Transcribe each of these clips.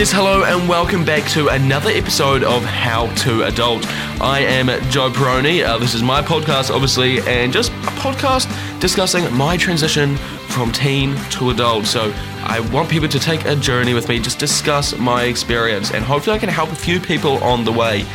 Yes, hello, and welcome back to another episode of How to Adult. I am Joe Peroni. Uh, this is my podcast, obviously, and just a podcast discussing my transition from teen to adult. So I want people to take a journey with me, just discuss my experience, and hopefully I can help a few people on the way.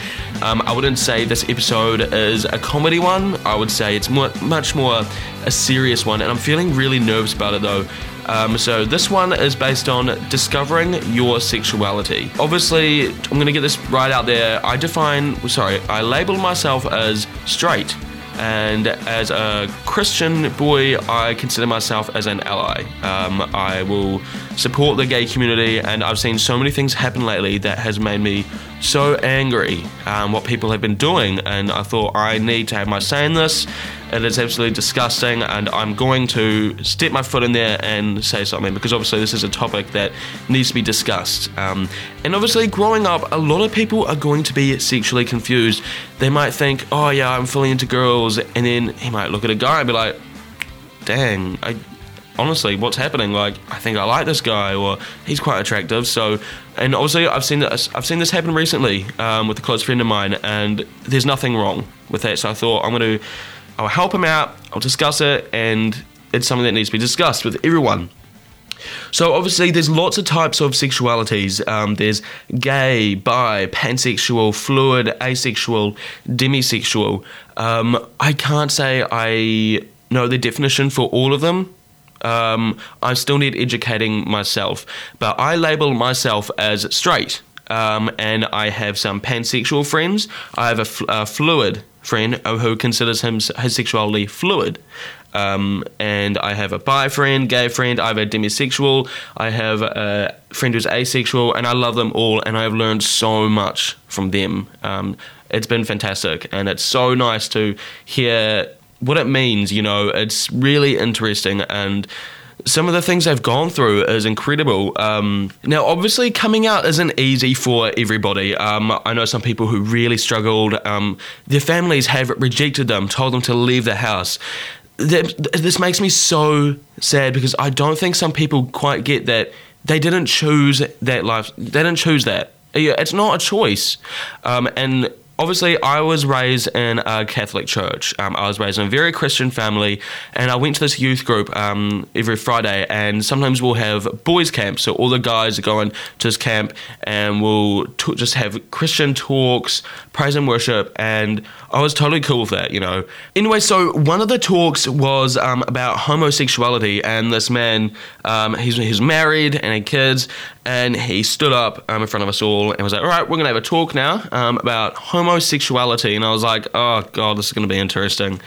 Um, I wouldn't say this episode is a comedy one. I would say it's more, much more a serious one, and I'm feeling really nervous about it though. Um, so this one is based on discovering your sexuality. Obviously, I'm going to get this right out there. I define, sorry, I label myself as straight. And as a Christian boy, I consider myself as an ally. Um, I will support the gay community, and I've seen so many things happen lately that has made me so angry um, what people have been doing. And I thought I need to have my say in this. It is absolutely disgusting, and I'm going to step my foot in there and say something because obviously this is a topic that needs to be discussed. Um, and obviously, growing up, a lot of people are going to be sexually confused. They might think, "Oh yeah, I'm fully into girls," and then he might look at a guy and be like, "Dang, I." Honestly, what's happening? Like, I think I like this guy, or he's quite attractive. So, and obviously, I've seen this. I've seen this happen recently um, with a close friend of mine, and there's nothing wrong with that. So I thought I'm going to I'll help him out, I'll discuss it, and it's something that needs to be discussed with everyone. So obviously, there's lots of types of sexualities. Um, there's gay, bi, pansexual, fluid, asexual, demisexual. Um, I can't say I know the definition for all of them. Um, I still need educating myself, but I label myself as straight. Um, and I have some pansexual friends. I have a, fl- a fluid friend who considers him, his sexuality fluid. Um, and I have a bi friend, gay friend, I have a demisexual, I have a friend who's asexual, and I love them all, and I've learned so much from them. Um, it's been fantastic, and it's so nice to hear what it means, you know, it's really interesting and some of the things they've gone through is incredible. Um, now, obviously, coming out isn't easy for everybody. Um, I know some people who really struggled. Um, their families have rejected them, told them to leave the house. This makes me so sad because I don't think some people quite get that they didn't choose that life. They didn't choose that. It's not a choice. Um, and obviously, I was raised in a Catholic church. Um, I was raised in a very Christian family, and I went to this youth group um, every Friday. And sometimes we'll have boys' camp, so all the guys are going to this camp, and we'll t- just have Christian talks, praise and worship. And I was totally cool with that, you know. Anyway, so one of the talks was um, about homosexuality, and this man, um, he's, he's married and had kids, and he stood up um, in front of us all and was like, "All right, we're gonna have a talk now um, about homosexuality." Homosexuality, and I was like, "Oh God, this is gonna be interesting."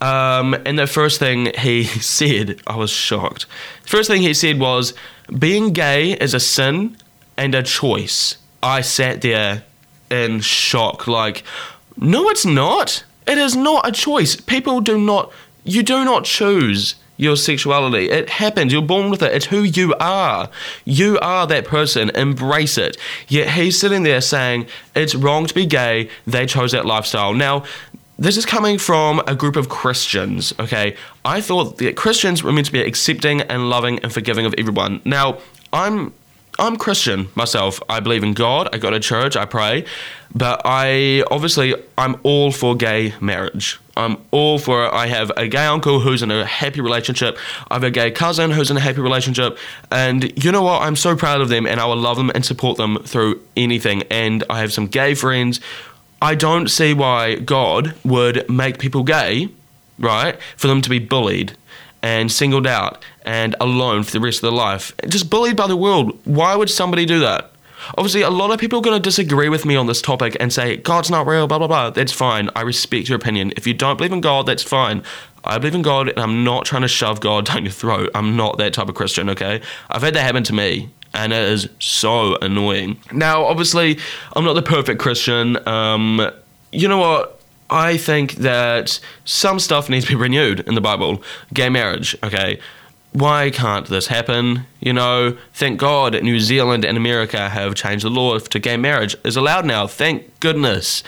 Um, and the first thing he said, I was shocked. The first thing he said was, "Being gay is a sin and a choice." I sat there in shock, like, "No, it's not. It is not a choice. People do not. You do not choose." Your sexuality. It happens. You're born with it. It's who you are. You are that person. Embrace it. Yet he's sitting there saying it's wrong to be gay. They chose that lifestyle. Now, this is coming from a group of Christians, okay? I thought that Christians were meant to be accepting and loving and forgiving of everyone. Now, I'm I'm Christian myself. I believe in God. I go to church. I pray, but I obviously I'm all for gay marriage. I'm all for it. I have a gay uncle who's in a happy relationship. I have a gay cousin who's in a happy relationship, and you know what? I'm so proud of them, and I will love them and support them through anything. And I have some gay friends. I don't see why God would make people gay, right, for them to be bullied and singled out and alone for the rest of their life. Just bullied by the world. Why would somebody do that? Obviously, a lot of people are going to disagree with me on this topic and say, God's not real, blah, blah, blah. That's fine. I respect your opinion. If you don't believe in God, that's fine. I believe in God and I'm not trying to shove God down your throat. I'm not that type of Christian, okay? I've had that happen to me and it is so annoying. Now, obviously, I'm not the perfect Christian. Um, you know what? I think that some stuff needs to be renewed in the Bible. Gay marriage, okay? Why can't this happen? You know, thank God New Zealand and America have changed the law to gay marriage is allowed now. Thank goodness.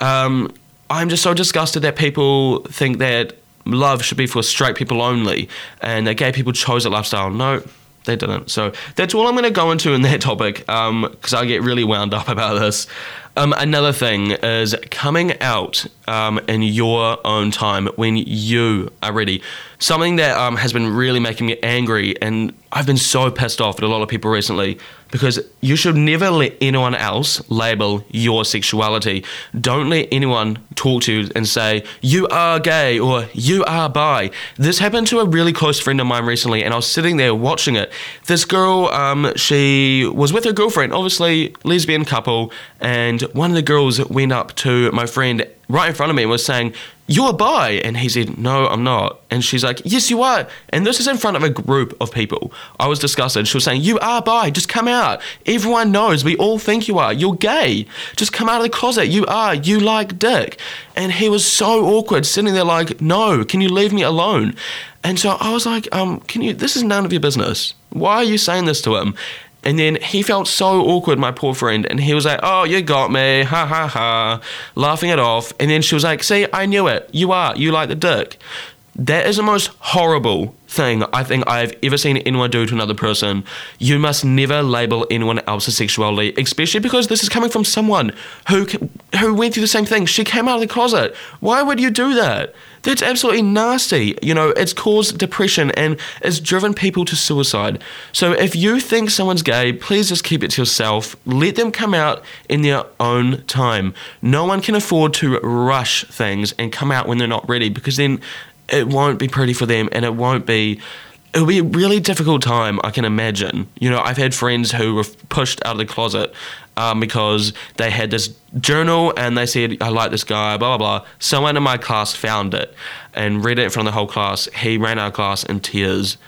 Um, I'm just so disgusted that people think that love should be for straight people only and that gay people chose that lifestyle. No, they didn't. So that's all I'm going to go into in that topic because I get really wound up about this. Um, another thing is coming out um, in your own time when you are ready. Something that um, has been really making me angry, and I've been so pissed off at a lot of people recently because you should never let anyone else label your sexuality. Don't let anyone talk to you and say, you are gay or you are bi. This happened to a really close friend of mine recently, and I was sitting there watching it. This girl, um, she was with her girlfriend, obviously, lesbian couple, and one of the girls went up to my friend right in front of me and was saying, You're a bi. And he said, No, I'm not. And she's like, Yes, you are. And this is in front of a group of people. I was disgusted. She was saying, You are bi. Just come out. Everyone knows. We all think you are. You're gay. Just come out of the closet. You are. You like dick. And he was so awkward, sitting there like, No, can you leave me alone? And so I was like, um, can you, this is none of your business. Why are you saying this to him? And then he felt so awkward, my poor friend, and he was like, Oh, you got me, ha ha ha, laughing it off. And then she was like, See, I knew it. You are. You like the dick. That is the most horrible thing I think I've ever seen anyone do to another person. You must never label anyone else's sexuality, especially because this is coming from someone who who went through the same thing. She came out of the closet. Why would you do that? That's absolutely nasty. You know, it's caused depression and it's driven people to suicide. So if you think someone's gay, please just keep it to yourself. Let them come out in their own time. No one can afford to rush things and come out when they're not ready because then it won't be pretty for them and it won't be it'll be a really difficult time, I can imagine. You know, I've had friends who were pushed out of the closet um, because they had this journal and they said, I like this guy, blah, blah, blah. Someone in my class found it and read it of the whole class. He ran out of class in tears.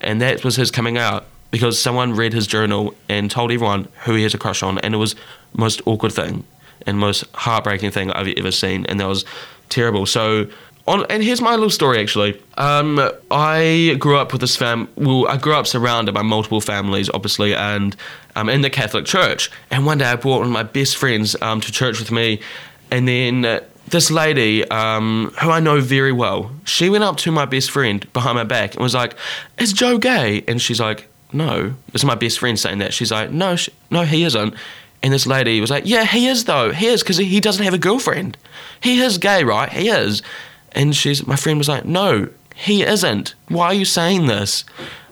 And that was his coming out because someone read his journal and told everyone who he has a crush on. And it was most awkward thing and most heartbreaking thing I've ever seen. And that was terrible. So on, and here's my little story actually. Um, I grew up with this fam. Well, I grew up surrounded by multiple families, obviously, and um, in the Catholic Church. And one day I brought one of my best friends um, to church with me, and then. Uh, this lady, um, who I know very well, she went up to my best friend behind my back and was like, "Is Joe gay?" And she's like, "No." It's my best friend saying that. She's like, "No, no, he isn't." And this lady was like, "Yeah, he is though. He is because he doesn't have a girlfriend. He is gay, right? He is." And she's my friend was like, No, he isn't. Why are you saying this?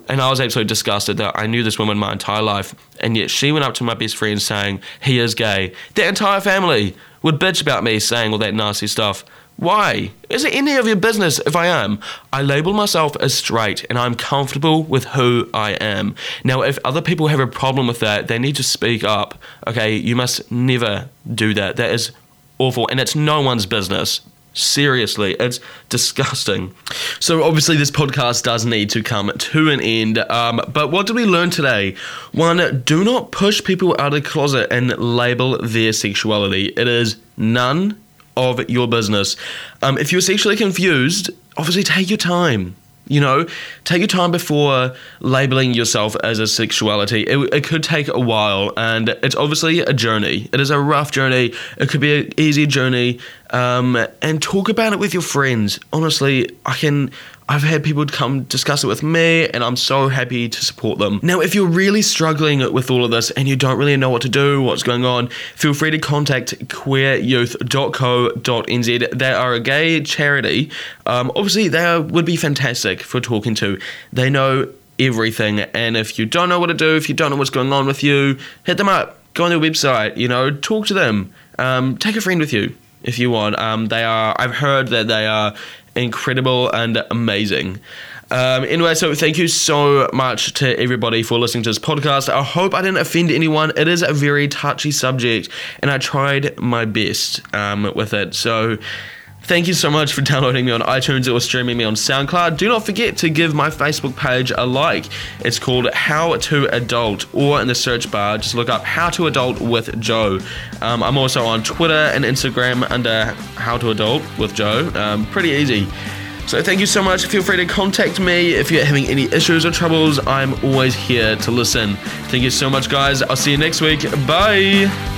And I was absolutely disgusted that I knew this woman my entire life, and yet she went up to my best friend saying he is gay. Their entire family would bitch about me saying all that nasty stuff. Why? Is it any of your business if I am? I label myself as straight and I'm comfortable with who I am. Now, if other people have a problem with that, they need to speak up. Okay, you must never do that. That is awful and it's no one's business. Seriously, it's disgusting. So, obviously, this podcast does need to come to an end. Um, but what did we learn today? One, do not push people out of the closet and label their sexuality. It is none of your business. Um, if you're sexually confused, obviously take your time. You know, take your time before labeling yourself as a sexuality. It, it, could take a while, and it's obviously a journey. It is a rough journey. It could be an easy journey. Um, and talk about it with your friends. Honestly, I can I've had people come discuss it with me, and I'm so happy to support them. Now, if you're really struggling with all of this and you don't really know what to do, what's going on, feel free to contact queeryouth.co.nz. They are a gay charity. Um, obviously, they would be fantastic for talking to. They know everything, and if you don't know what to do, if you don't know what's going on with you, hit them up. Go on their website, you know, talk to them. Um, take a friend with you if you want. Um, they are. I've heard that they are incredible and amazing. Um, anyway, so thank you so much to everybody for listening to this podcast. I hope I didn't offend anyone. It is a very touchy subject, and I tried my best um, with it. So. Thank you so much for downloading me on iTunes or streaming me on SoundCloud. Do not forget to give my Facebook page a like. It's called How to Adult, or in the search bar, just look up How to Adult with Joe. Um, I'm also on Twitter and Instagram under How to Adult with Joe. Um, pretty easy. So thank you so much. Feel free to contact me if you're having any issues or troubles. I'm always here to listen. Thank you so much, guys. I'll see you next week. Bye.